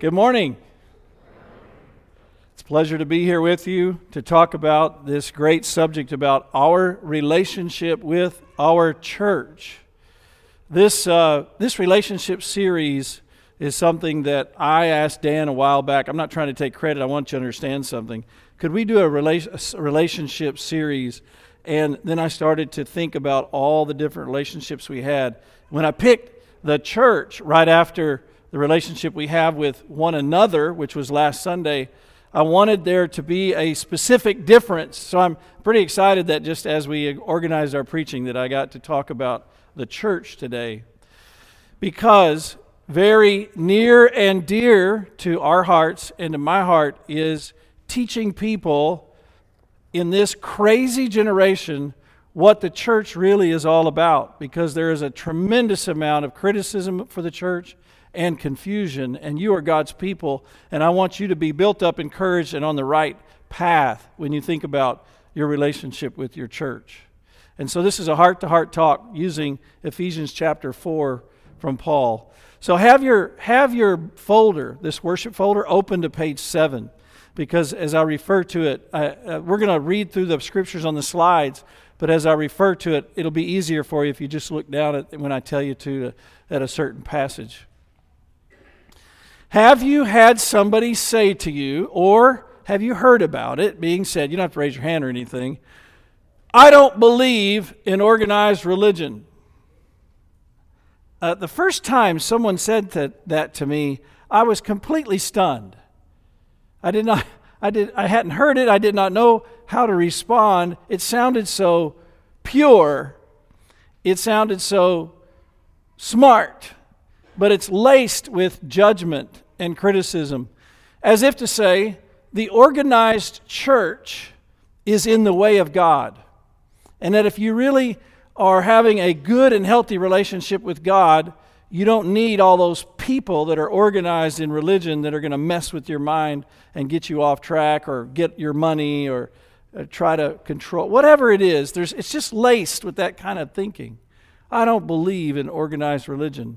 Good morning. It's a pleasure to be here with you to talk about this great subject about our relationship with our church. This, uh, this relationship series is something that I asked Dan a while back. I'm not trying to take credit, I want you to understand something. Could we do a, rela- a relationship series? And then I started to think about all the different relationships we had. When I picked the church right after the relationship we have with one another, which was last Sunday, I wanted there to be a specific difference. So I'm pretty excited that just as we organized our preaching that I got to talk about the church today. Because very near and dear to our hearts and to my heart is teaching people in this crazy generation what the church really is all about because there is a tremendous amount of criticism for the church and confusion, and you are God's people, and I want you to be built up, encouraged, and on the right path when you think about your relationship with your church. And so this is a heart to heart talk using Ephesians chapter 4 from Paul. So have your have your folder, this worship folder open to page 7 because as I refer to it, I, uh, we're going to read through the scriptures on the slides, but as I refer to it, it'll be easier for you if you just look down at when I tell you to uh, at a certain passage. Have you had somebody say to you, or have you heard about it being said? You don't have to raise your hand or anything. I don't believe in organized religion. Uh, the first time someone said that, that to me, I was completely stunned. I did not, I did, I hadn't heard it. I did not know how to respond. It sounded so pure. It sounded so smart but it's laced with judgment and criticism, as if to say, the organized church is in the way of God. And that if you really are having a good and healthy relationship with God, you don't need all those people that are organized in religion that are going to mess with your mind and get you off track or get your money or uh, try to control whatever it is. There's, it's just laced with that kind of thinking. I don't believe in organized religion.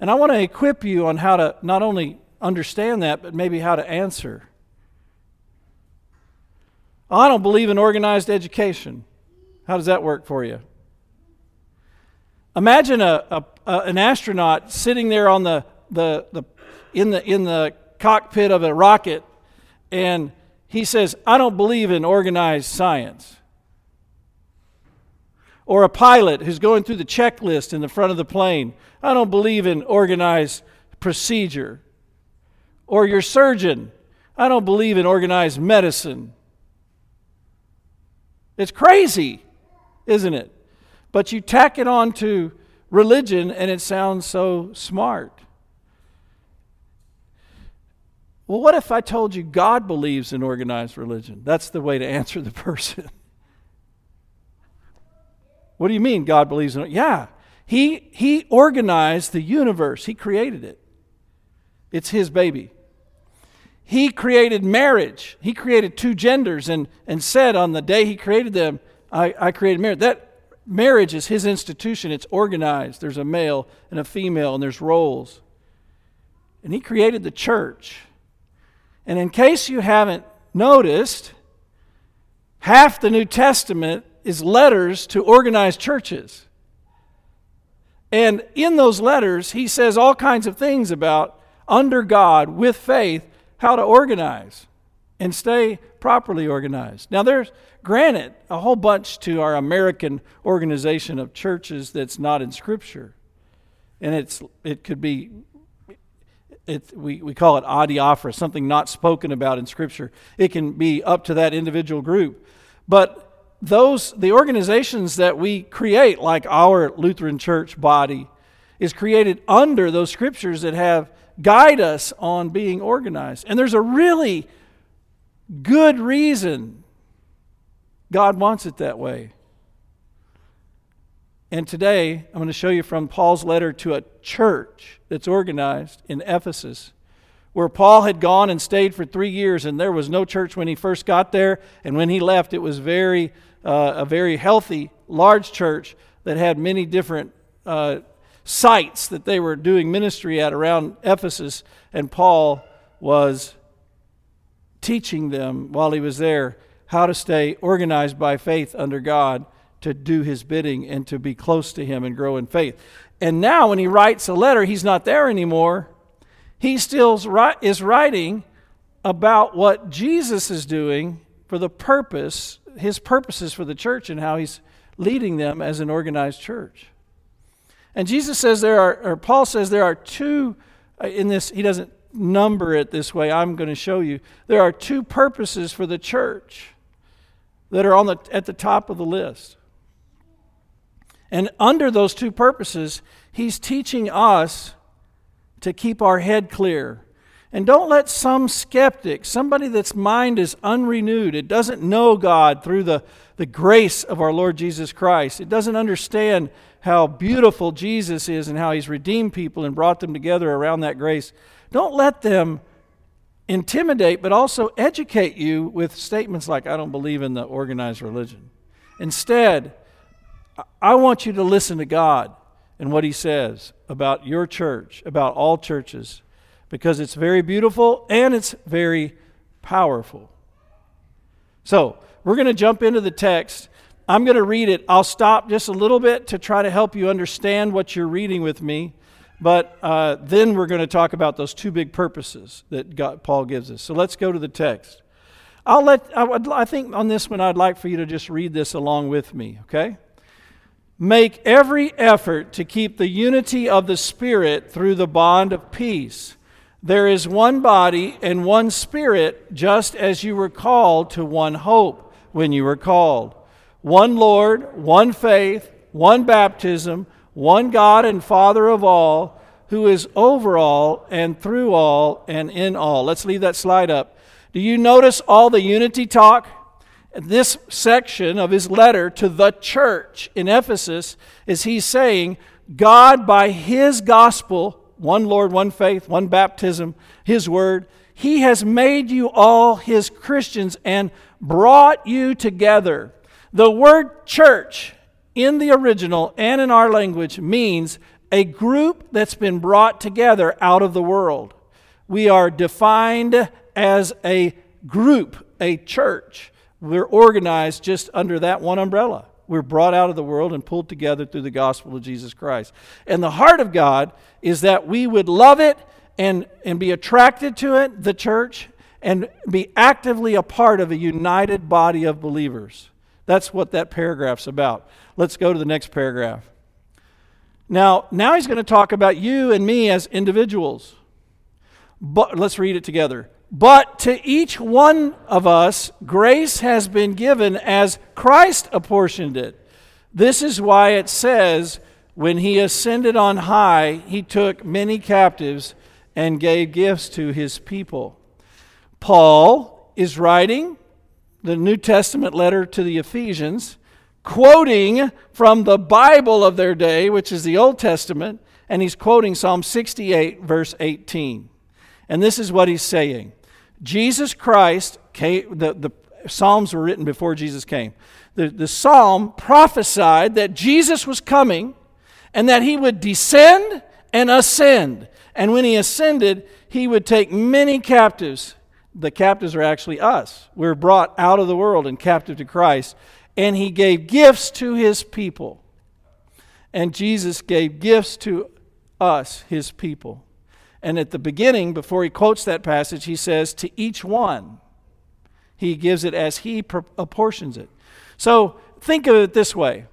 And I want to equip you on how to not only understand that, but maybe how to answer. I don't believe in organized education. How does that work for you? Imagine a, a, a, an astronaut sitting there on the, the, the, in, the, in the cockpit of a rocket, and he says, I don't believe in organized science. Or a pilot who's going through the checklist in the front of the plane. I don't believe in organized procedure. Or your surgeon. I don't believe in organized medicine. It's crazy, isn't it? But you tack it on to religion and it sounds so smart. Well, what if I told you God believes in organized religion? That's the way to answer the person. What do you mean God believes in it? Yeah. He, he organized the universe, He created it. It's His baby. He created marriage. He created two genders and, and said on the day He created them, I, I created marriage. That marriage is His institution, it's organized. There's a male and a female, and there's roles. And He created the church. And in case you haven't noticed, half the New Testament is letters to organized churches. And in those letters, he says all kinds of things about, under God, with faith, how to organize and stay properly organized. Now, there's, granted, a whole bunch to our American organization of churches that's not in Scripture. And it's, it could be, it, we, we call it adiaphora, something not spoken about in Scripture. It can be up to that individual group. But those the organizations that we create like our lutheran church body is created under those scriptures that have guide us on being organized. And there's a really good reason god wants it that way. And today i'm going to show you from paul's letter to a church that's organized in ephesus where Paul had gone and stayed for three years, and there was no church when he first got there, and when he left, it was very uh, a very healthy, large church that had many different uh, sites that they were doing ministry at around Ephesus. And Paul was teaching them while he was there how to stay organized by faith under God to do his bidding and to be close to him and grow in faith. And now, when he writes a letter, he's not there anymore. He still is writing about what Jesus is doing for the purpose, his purposes for the church, and how he's leading them as an organized church. And Jesus says there are, or Paul says there are two, uh, in this, he doesn't number it this way, I'm going to show you. There are two purposes for the church that are on the, at the top of the list. And under those two purposes, he's teaching us to keep our head clear. And don't let some skeptic, somebody that's mind is unrenewed, it doesn't know God through the, the grace of our Lord Jesus Christ, it doesn't understand how beautiful Jesus is and how he's redeemed people and brought them together around that grace. Don't let them intimidate, but also educate you with statements like, I don't believe in the organized religion. Instead, I want you to listen to God and what He says about your church, about all churches, because it's very beautiful and it's very powerful. So, we're going to jump into the text. I'm going to read it. I'll stop just a little bit to try to help you understand what you're reading with me. But uh, then we're going to talk about those two big purposes that God, Paul gives us. So let's go to the text. I'll let, I, would, I think on this one, I'd like for you to just read this along with me, okay? Make every effort to keep the unity of the Spirit through the bond of peace. There is one body and one Spirit, just as you were called to one hope when you were called. One Lord, one faith, one baptism, one God and Father of all, who is over all and through all and in all. Let's leave that slide up. Do you notice all the unity talk? This section of his letter to the church in Ephesus is he's saying, God, by his gospel, one Lord, one faith, one baptism, his word, he has made you all his Christians and brought you together. The word church in the original and in our language means a group that's been brought together out of the world. We are defined as a group, a church. We're organized just under that one umbrella. We're brought out of the world and pulled together through the gospel of Jesus Christ. And the heart of God is that we would love it and, and be attracted to it, the church, and be actively a part of a united body of believers. That's what that paragraph's about. Let's go to the next paragraph. Now, now he's going to talk about you and me as individuals. But let's read it together. But to each one of us, grace has been given as Christ apportioned it. This is why it says, when he ascended on high, he took many captives and gave gifts to his people. Paul is writing the New Testament letter to the Ephesians, quoting from the Bible of their day, which is the Old Testament, and he's quoting Psalm 68, verse 18. And this is what he's saying Jesus Christ came, the, the Psalms were written before Jesus came. The, the psalm prophesied that Jesus was coming and that he would descend and ascend. And when he ascended, he would take many captives. The captives are actually us. We're brought out of the world and captive to Christ. And he gave gifts to his people. And Jesus gave gifts to us, his people. And at the beginning, before he quotes that passage, he says, To each one, he gives it as he apportions it. So think of it this way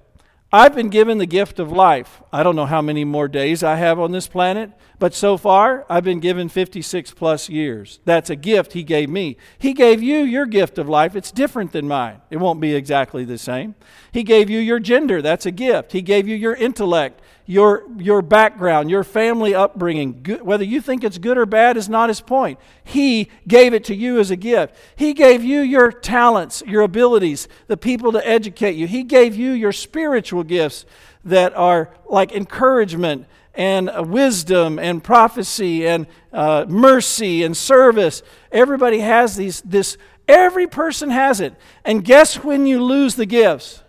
I've been given the gift of life. I don't know how many more days I have on this planet, but so far I've been given 56 plus years. That's a gift He gave me. He gave you your gift of life. It's different than mine, it won't be exactly the same. He gave you your gender. That's a gift. He gave you your intellect your, your background, your family upbringing, good, whether you think it's good or bad is not his point. He gave it to you as a gift. He gave you your talents, your abilities, the people to educate you. He gave you your spiritual gifts that are like encouragement and wisdom and prophecy and uh, mercy and service. Everybody has these, this, every person has it. And guess when you lose the gifts?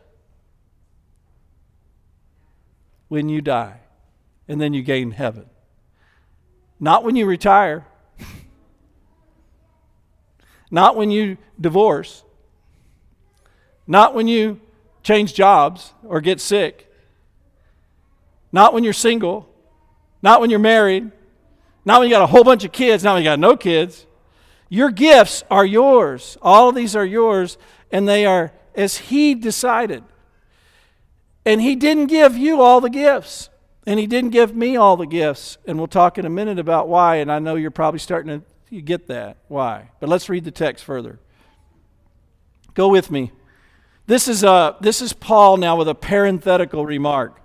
When you die, and then you gain heaven. Not when you retire. not when you divorce, not when you change jobs or get sick, not when you're single, not when you're married, not when you got a whole bunch of kids, not when you got no kids. Your gifts are yours. All of these are yours, and they are as He decided. And He didn't give you all the gifts, and He didn't give me all the gifts. And we'll talk in a minute about why, and I know you're probably starting to get that. Why? But let's read the text further. Go with me. This is, uh, this is Paul now with a parenthetical remark.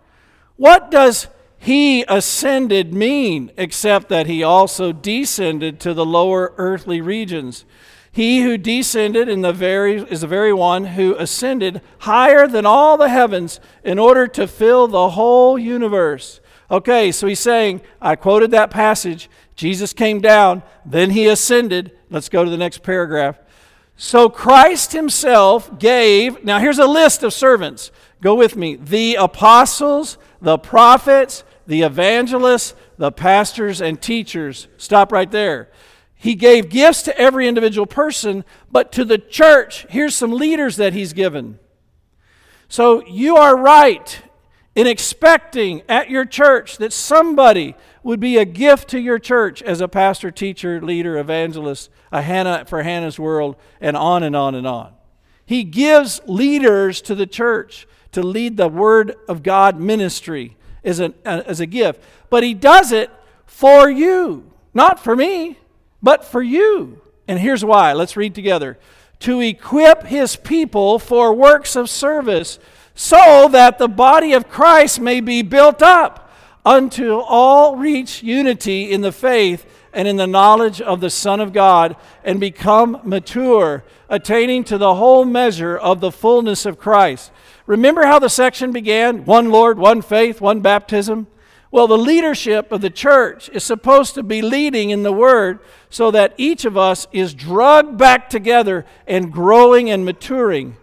What does he ascended mean except that he also descended to the lower earthly regions? He who descended in the very, is the very one who ascended higher than all the heavens in order to fill the whole universe. Okay, so he's saying, I quoted that passage. Jesus came down, then he ascended. Let's go to the next paragraph. So Christ himself gave, now here's a list of servants. Go with me. The apostles, the prophets, the evangelists, the pastors, and teachers. Stop right there. He gave gifts to every individual person, but to the church, here's some leaders that he's given. So you are right in expecting at your church that somebody would be a gift to your church as a pastor, teacher, leader, evangelist, a Hannah for Hannah's world, and on and on and on. He gives leaders to the church to lead the Word of God ministry as, an, as a gift. But He does it for you, not for me, but for you. And here's why. Let's read together. To equip His people for works of service, so that the body of Christ may be built up until all reach unity in the faith and in the knowledge of the Son of God and become mature, attaining to the whole measure of the fullness of Christ. Remember how the section began? One Lord, one faith, one baptism. Well, the leadership of the church is supposed to be leading in the Word so that each of us is drugged back together and growing and maturing.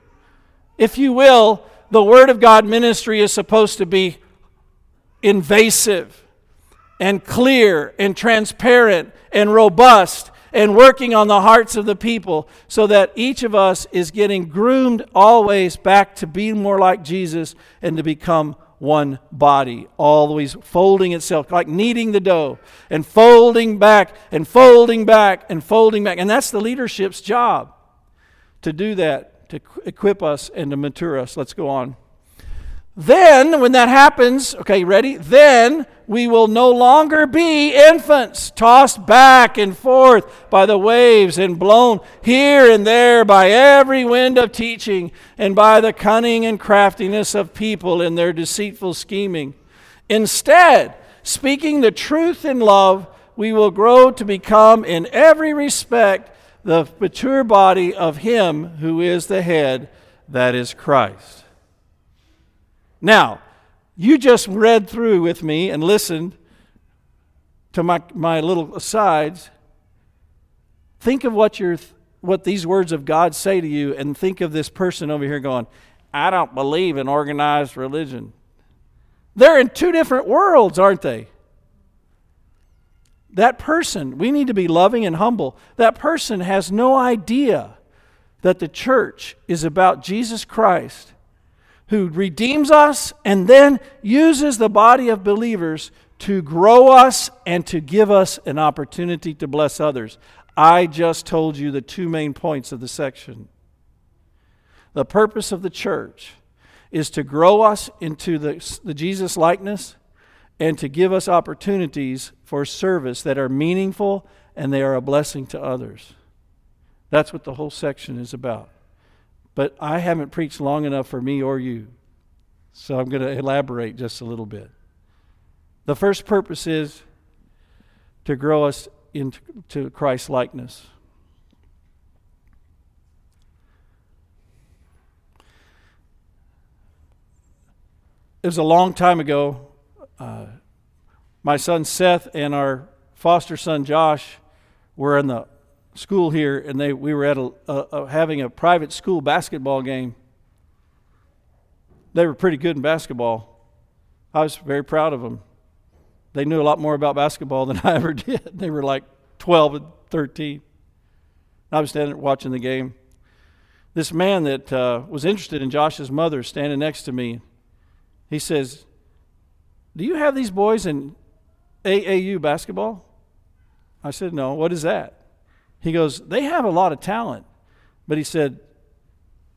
If you will, the Word of God ministry is supposed to be invasive and clear and transparent and robust and working on the hearts of the people so that each of us is getting groomed always back to be more like Jesus and to become one body, always folding itself, like kneading the dough and folding back and folding back and folding back. And that's the leadership's job to do that, to equip us and to mature us. Let's go on. Then, when that happens, okay, ready? Then we will no longer be infants, tossed back and forth by the waves and blown here and there by every wind of teaching and by the cunning and craftiness of people in their deceitful scheming. Instead, speaking the truth in love, we will grow to become, in every respect, the mature body of Him who is the head, that is Christ. Now, you just read through with me and listened to my, my little asides. Think of what, you what these words of God say to you, and think of this person over here going, I don't believe in organized religion. They're in two different worlds, aren't they? That person, we need to be loving and humble. That person has no idea that the church is about Jesus Christ who redeems us and then uses the body of believers to grow us and to give us an opportunity to bless others. I just told you the two main points of the section. The purpose of the church is to grow us into the, the Jesus likeness and to give us opportunities for service that are meaningful and they are a blessing to others. That's what the whole section is about but I haven't preached long enough for me or you. So I'm going to elaborate just a little bit. The first purpose is to grow us into Christ likeness. It was a long time ago. Uh, my son Seth and our foster son Josh were in the school here, and they we were at a, a, a, having a private school basketball game. They were pretty good in basketball. I was very proud of them. They knew a lot more about basketball than I ever did. They were like 12 and 13. I was standing watching the game. This man that uh, was interested in Josh's mother standing next to me, he says, Do you have these boys in AAU basketball? I said, No. What is that? He goes, They have a lot of talent. But he said,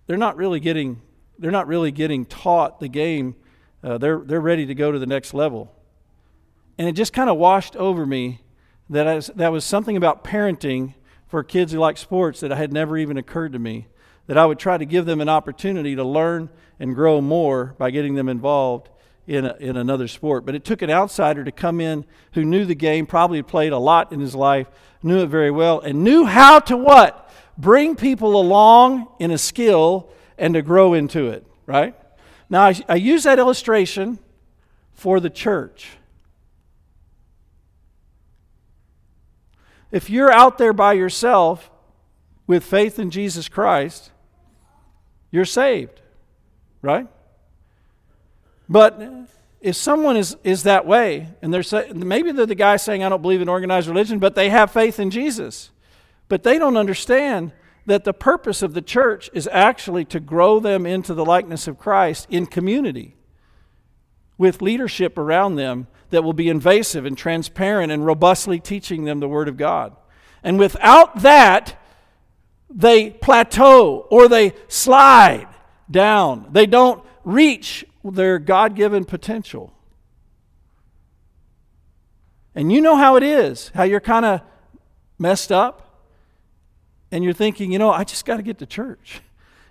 They're not really getting, they're not really getting taught the game. Uh, they're, they're ready to go to the next level. And it just kind of washed over me that, I, that was something about parenting for kids who like sports that had never even occurred to me. That I would try to give them an opportunity to learn and grow more by getting them involved in, a, in another sport. But it took an outsider to come in who knew the game, probably played a lot in his life, knew it very well, and knew how to what? Bring people along in a skill and to grow into it, right? Now, I, I use that illustration for the church. If you're out there by yourself with faith in Jesus Christ, you're saved, right? But if someone is, is that way, and they're say, maybe they're the guy saying, I don't believe in organized religion, but they have faith in Jesus. But they don't understand that the purpose of the church is actually to grow them into the likeness of Christ in community with leadership around them that will be invasive and transparent and robustly teaching them the Word of God. And without that, they plateau or they slide down. They don't reach their God given potential. And you know how it is, how you're kind of messed up, and you're thinking, you know, I just got to get to church.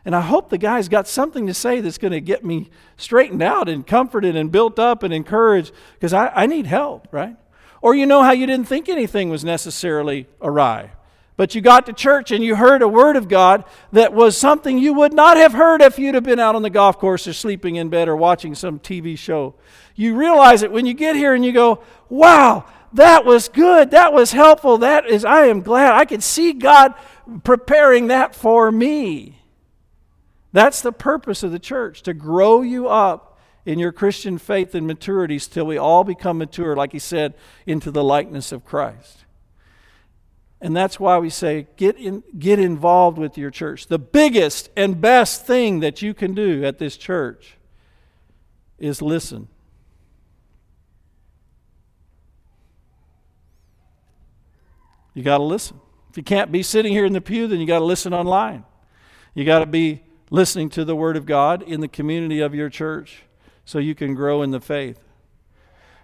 And I hope the guy's got something to say that's going to get me straightened out and comforted and built up and encouraged because I, I need help, right? Or you know how you didn't think anything was necessarily awry. But you got to church and you heard a word of God that was something you would not have heard if you'd have been out on the golf course or sleeping in bed or watching some TV show. You realize it when you get here and you go, wow, that was good. That was helpful. That is, I am glad. I can see God preparing that for me. That's the purpose of the church, to grow you up in your Christian faith and maturities till we all become mature, like he said, into the likeness of Christ. And that's why we say get, in, get involved with your church. The biggest and best thing that you can do at this church is listen. You got to listen. If you can't be sitting here in the pew, then you got to listen online. You got to be listening to the Word of God in the community of your church so you can grow in the faith.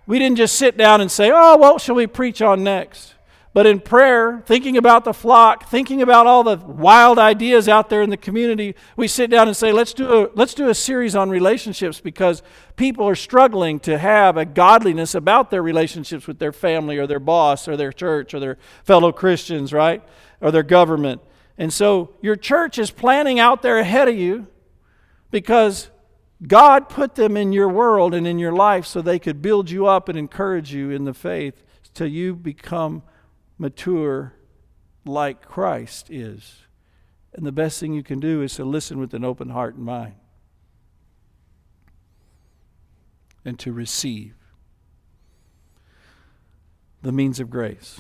We didn't just sit down and say, oh, what shall we preach on next? But in prayer, thinking about the flock, thinking about all the wild ideas out there in the community, we sit down and say, let's do a, let's do a series on relationships because people are struggling to have a godliness about their relationships with their family or their boss or their church or their fellow Christians, right? Or their government. And so your church is planning out there ahead of you because God put them in your world and in your life so they could build you up and encourage you in the faith till you become mature like Christ is. And the best thing you can do is to listen with an open heart and mind and to receive the means of grace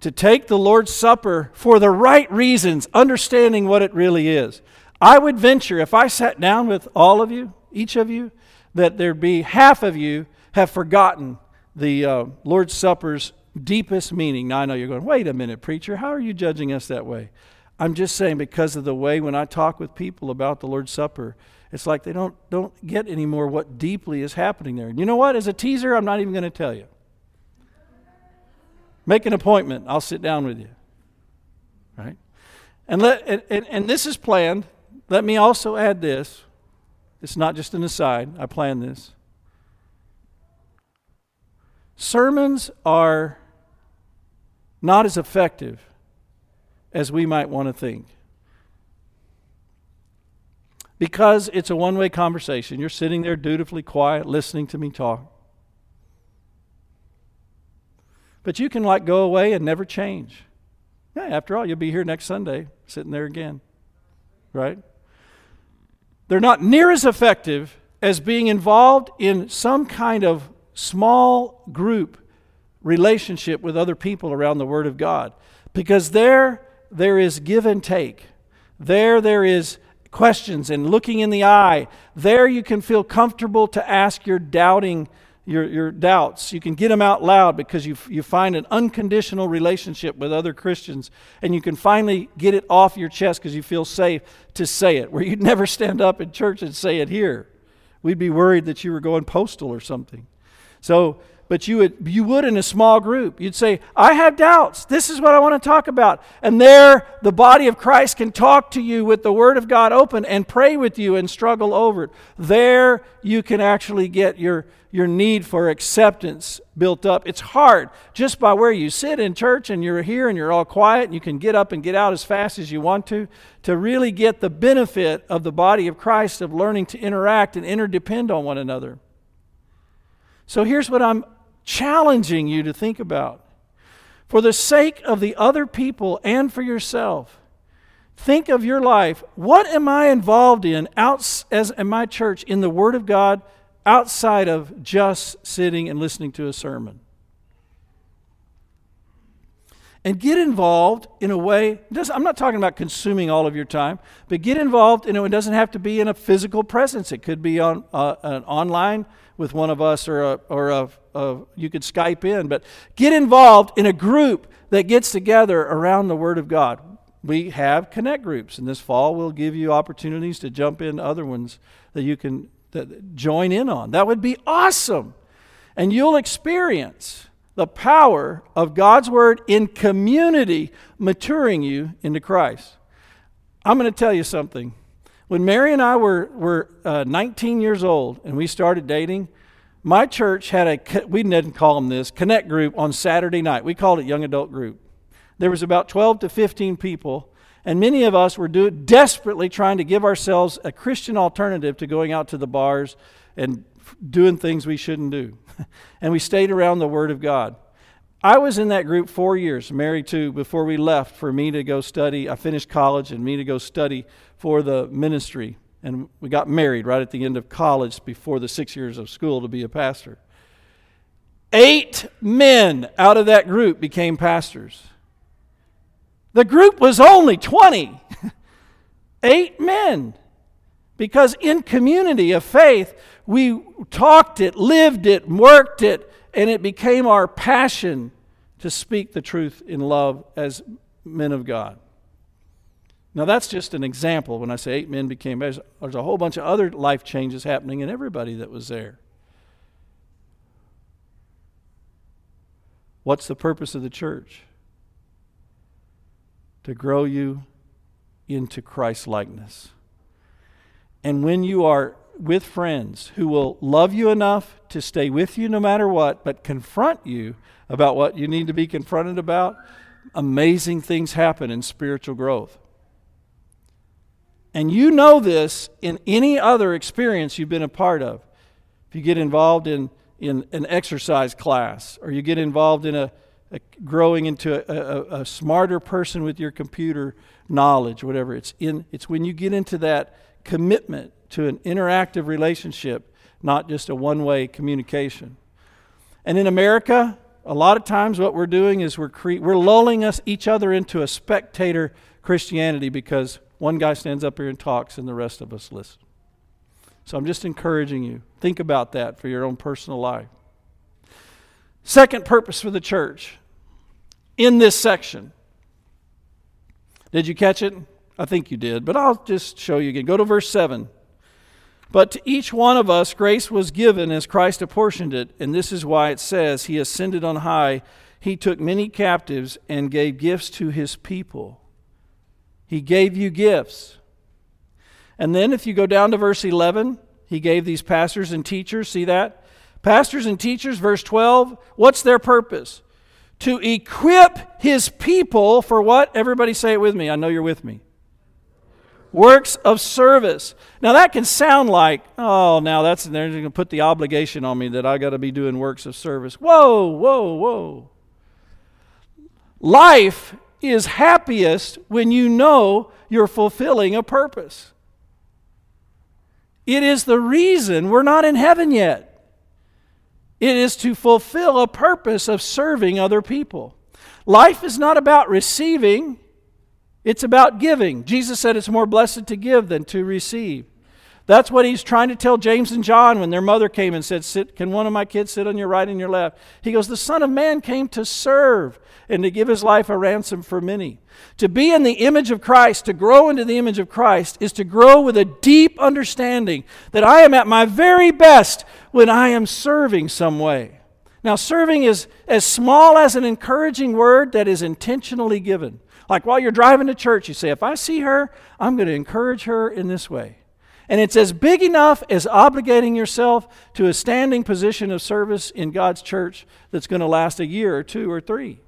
to take the Lord's Supper for the right reasons, understanding what it really is. I would venture, if I sat down with all of you, each of you, that there'd be half of you have forgotten the uh, Lord's Supper's deepest meaning. Now, I know you're going, wait a minute, preacher, how are you judging us that way? I'm just saying because of the way when I talk with people about the Lord's Supper, it's like they don't, don't get anymore what deeply is happening there. And you know what? As a teaser, I'm not even going to tell you. Make an appointment. I'll sit down with you. Right? And, let, and, and, and this is planned. Let me also add this. It's not just an aside. I plan this. Sermons are not as effective as we might want to think. Because it's a one way conversation. You're sitting there dutifully quiet, listening to me talk. But you can like go away and never change. Yeah, after all, you'll be here next Sunday, sitting there again. Right? They're not near as effective as being involved in some kind of small group relationship with other people around the Word of God. Because there, there is give and take. There, there is questions and looking in the eye. There, you can feel comfortable to ask your doubting, your, your doubts. You can get them out loud because you, you find an unconditional relationship with other Christians. And you can finally get it off your chest because you feel safe to say it, where you'd never stand up in church and say it here. We'd be worried that you were going postal or something. So, but you would, you would in a small group. You'd say, I have doubts. This is what I want to talk about. And there, the body of Christ can talk to you with the Word of God open and pray with you and struggle over it. There, you can actually get your, your need for acceptance built up. It's hard just by where you sit in church and you're here and you're all quiet and you can get up and get out as fast as you want to, to really get the benefit of the body of Christ of learning to interact and interdepend on one another. So here's what I'm challenging you to think about. For the sake of the other people and for yourself, think of your life. What am I involved in out, as in my church in the Word of God outside of just sitting and listening to a sermon? and get involved in a way i'm not talking about consuming all of your time but get involved in it it doesn't have to be in a physical presence it could be on uh, an online with one of us or, a, or a, a, you could Skype in, but get involved in a group that gets together around the Word of God. We have connect groups, and this fall we'll give you opportunities to jump in other ones that you can that join in on. That would be awesome. And you'll experience the power of God's Word in community maturing you into Christ. I'm going to tell you something. When Mary and I were, were uh, 19 years old and we started dating, my church had a, we didn't call them this, connect group on Saturday night. We called it young adult group. There was about 12 to 15 people, and many of us were do, desperately trying to give ourselves a Christian alternative to going out to the bars and doing things we shouldn't do. and we stayed around the Word of God. I was in that group four years, married to, before we left for me to go study. I finished college and me to go study for the ministry. And we got married right at the end of college before the six years of school to be a pastor. Eight men out of that group became pastors. The group was only 20. Eight men. Because in community of faith, we talked it, lived it, worked it, and it became our passion to speak the truth in love as men of God. Now, that's just an example when I say eight men became, there's, there's a whole bunch of other life changes happening in everybody that was there. What's the purpose of the church? To grow you into Christ likeness. And when you are with friends who will love you enough to stay with you no matter what, but confront you about what you need to be confronted about, amazing things happen in spiritual growth. And you know this in any other experience you've been a part of. If you get involved in, in an exercise class, or you get involved in a, a growing into a, a, a smarter person with your computer knowledge, whatever, it's, in, it's when you get into that commitment to an interactive relationship, not just a one way communication. And in America, a lot of times what we're doing is we're, cre- we're lulling us each other into a spectator Christianity because one guy stands up here and talks and the rest of us listen. So I'm just encouraging you. Think about that for your own personal life. Second purpose for the church in this section. Did you catch it? I think you did, but I'll just show you again. Go to verse 7. But to each one of us grace was given as Christ apportioned it, and this is why it says, He ascended on high. He took many captives and gave gifts to His people. He gave you gifts. And then if you go down to verse 11, He gave these pastors and teachers, see that? Pastors and teachers, verse 12, what's their purpose? To equip His people for what? Everybody say it with me. I know you're with me works of service. Now that can sound like, oh, now that's they're going to put the obligation on me that I got to be doing works of service. Whoa, whoa, whoa. Life is happiest when you know you're fulfilling a purpose. It is the reason we're not in heaven yet. It is to fulfill a purpose of serving other people. Life is not about receiving, It's about giving. Jesus said it's more blessed to give than to receive. That's what he's trying to tell James and John when their mother came and said, sit, Can one of my kids sit on your right and your left? He goes, The Son of Man came to serve and to give his life a ransom for many. To be in the image of Christ, to grow into the image of Christ, is to grow with a deep understanding that I am at my very best when I am serving some way. Now, serving is as small as an encouraging word that is intentionally given. Like while you're driving to church, you say, If I see her, I'm going to encourage her in this way. And it's as big enough as obligating yourself to a standing position of service in God's church that's going to last a year or two or three.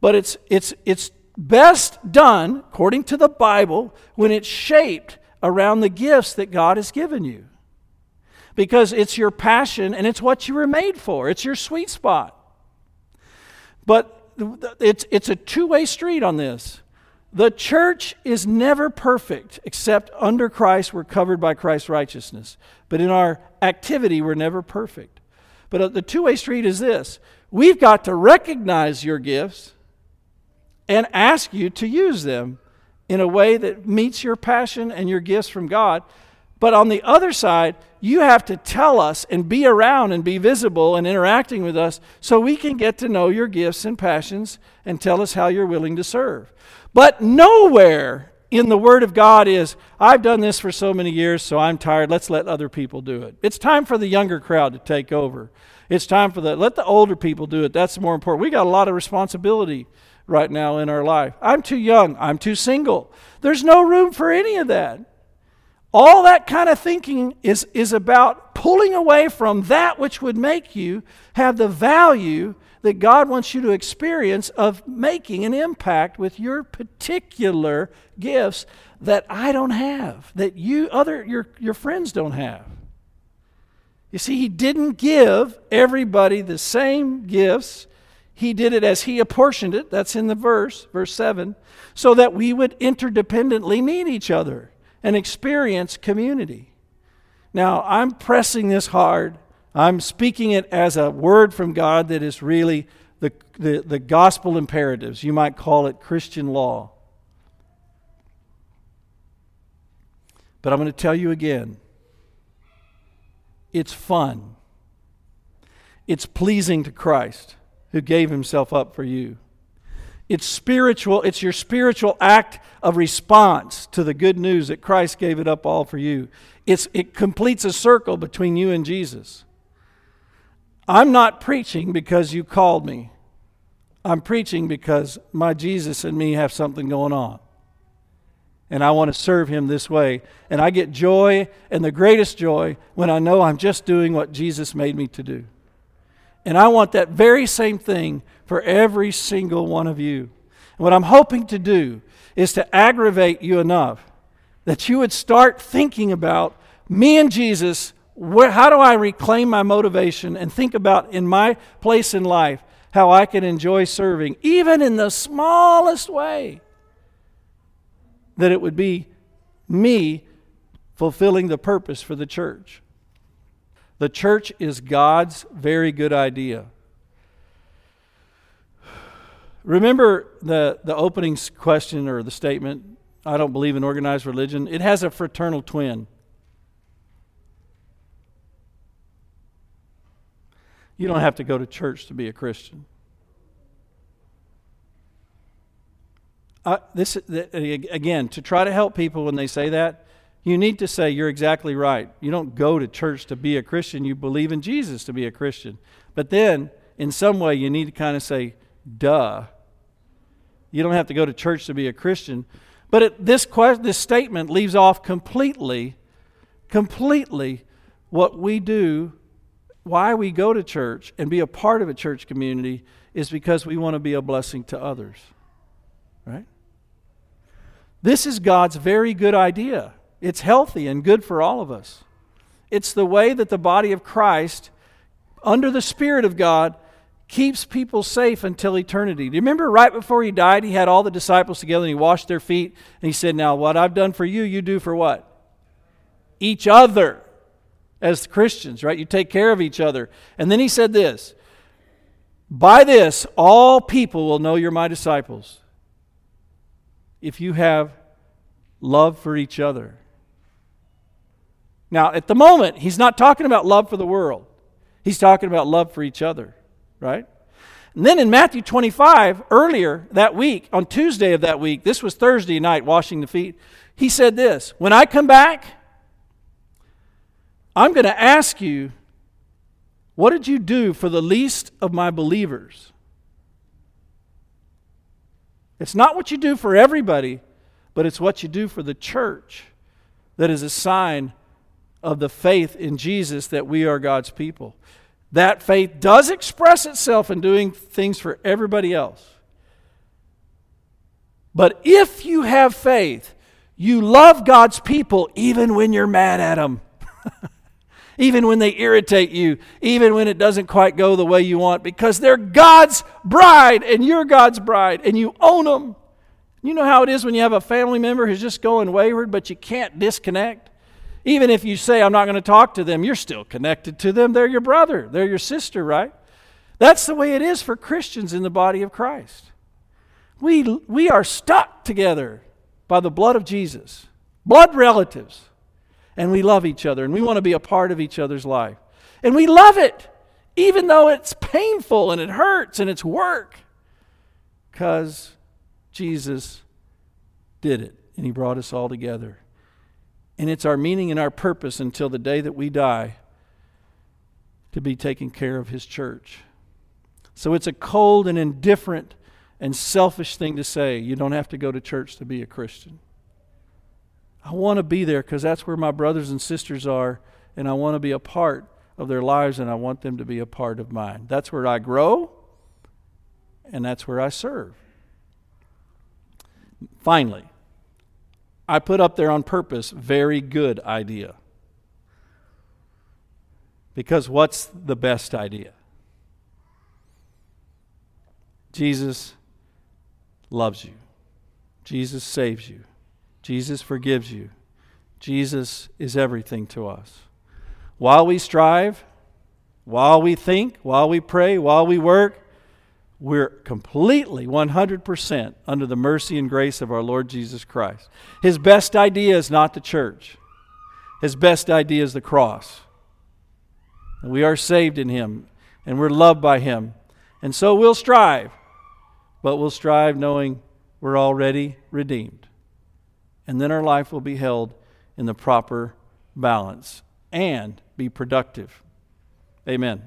But it's, it's, it's best done, according to the Bible, when it's shaped around the gifts that God has given you. Because it's your passion and it's what you were made for, it's your sweet spot. But it's, it's a two way street on this. The church is never perfect, except under Christ, we're covered by Christ's righteousness. But in our activity, we're never perfect. But uh, the two way street is this we've got to recognize your gifts and ask you to use them in a way that meets your passion and your gifts from God. But on the other side, you have to tell us and be around and be visible and interacting with us so we can get to know your gifts and passions and tell us how you're willing to serve. But nowhere in the Word of God is, I've done this for so many years, so I'm tired. Let's let other people do it. It's time for the younger crowd to take over. It's time for the, let the older people do it. That's more important. We got a lot of responsibility right now in our life. I'm too young. I'm too single. There's no room for any of that. All that kind of thinking is, is about pulling away from that which would make you have the value that God wants you to experience of making an impact with your particular gifts that I don't have, that you other your, your friends don't have. You see, he didn't give everybody the same gifts. He did it as he apportioned it. That's in the verse, verse 7, so that we would interdependently need each other and experience community. Now, I'm pressing this hard I'm speaking it as a word from God that is really the, the, the gospel imperatives. You might call it Christian law. But I'm going to tell you again it's fun, it's pleasing to Christ who gave himself up for you. It's spiritual, it's your spiritual act of response to the good news that Christ gave it up all for you. It's, it completes a circle between you and Jesus. I'm not preaching because you called me. I'm preaching because my Jesus and me have something going on. And I want to serve him this way. And I get joy and the greatest joy when I know I'm just doing what Jesus made me to do. And I want that very same thing for every single one of you. And what I'm hoping to do is to aggravate you enough that you would start thinking about me and Jesus where, how do I reclaim my motivation and think about in my place in life how I can enjoy serving, even in the smallest way? That it would be me fulfilling the purpose for the church. The church is God's very good idea. Remember the, the opening question or the statement I don't believe in organized religion? It has a fraternal twin. You don't have to go to church to be a Christian. This again to try to help people when they say that you need to say you're exactly right you don't go to church to be a christian you believe in jesus to be a christian but then in some way you need to kind of say duh you don't have to go to church to be a christian but it, this, this statement leaves off completely completely what we do why we go to church and be a part of a church community is because we want to be a blessing to others. Right? This is God's very good idea. It's healthy and good for all of us. It's the way that the body of Christ, under the Spirit of God, keeps people safe until eternity. Do you remember right before he died, he had all the disciples together and he washed their feet and he said, Now, what I've done for you, you do for what? Each other as Christians, right? You take care of each other. And then he said this By this, all people will know you're my disciples if you have love for each other. Now, at the moment, he's not talking about love for the world. He's talking about love for each other, right? And then in Matthew 25, earlier that week, on Tuesday of that week, this was Thursday night, washing the feet, he said this When I come back, I'm going to ask you, what did you do for the least of my believers? It's not what you do for everybody, but it's what you do for the church that is a sign of the faith in Jesus that we are God's people. That faith does express itself in doing things for everybody else. But if you have faith, you love God's people even when you're mad at them. even when they irritate you, even when it doesn't quite go the way you want, because they're God's bride and you're God's bride and you own them. You know how it is when you have a family member who's just going wayward, but you can't disconnect? Even if you say, I'm not going to talk to them, you're still connected to them. They're your brother, they're your sister, right? That's the way it is for Christians in the body of Christ. We, we are stuck together by the blood of Jesus, blood relatives, and we love each other and we want to be a part of each other's life. And we love it, even though it's painful and it hurts and it's work, because Jesus did it and He brought us all together. And it's our meaning and our purpose until the day that we die to be taking care of His church. So it's a cold and indifferent and selfish thing to say. You don't have to go to church to be a Christian. I want to be there because that's where my brothers and sisters are, and I want to be a part of their lives, and I want them to be a part of mine. That's where I grow, and that's where I serve. Finally, I put up there on purpose, very good idea. Because what's the best idea? Jesus loves you. Jesus saves you. Jesus forgives you. Jesus is everything to us. While we strive, while we think, while we pray, while we work, we're completely 100% under the mercy and grace of our Lord Jesus Christ. His best idea is not the church, His best idea is the cross. And we are saved in Him, and we're loved by Him. And so we'll strive, but we'll strive knowing we're already redeemed. And then our life will be held in the proper balance and be productive. Amen.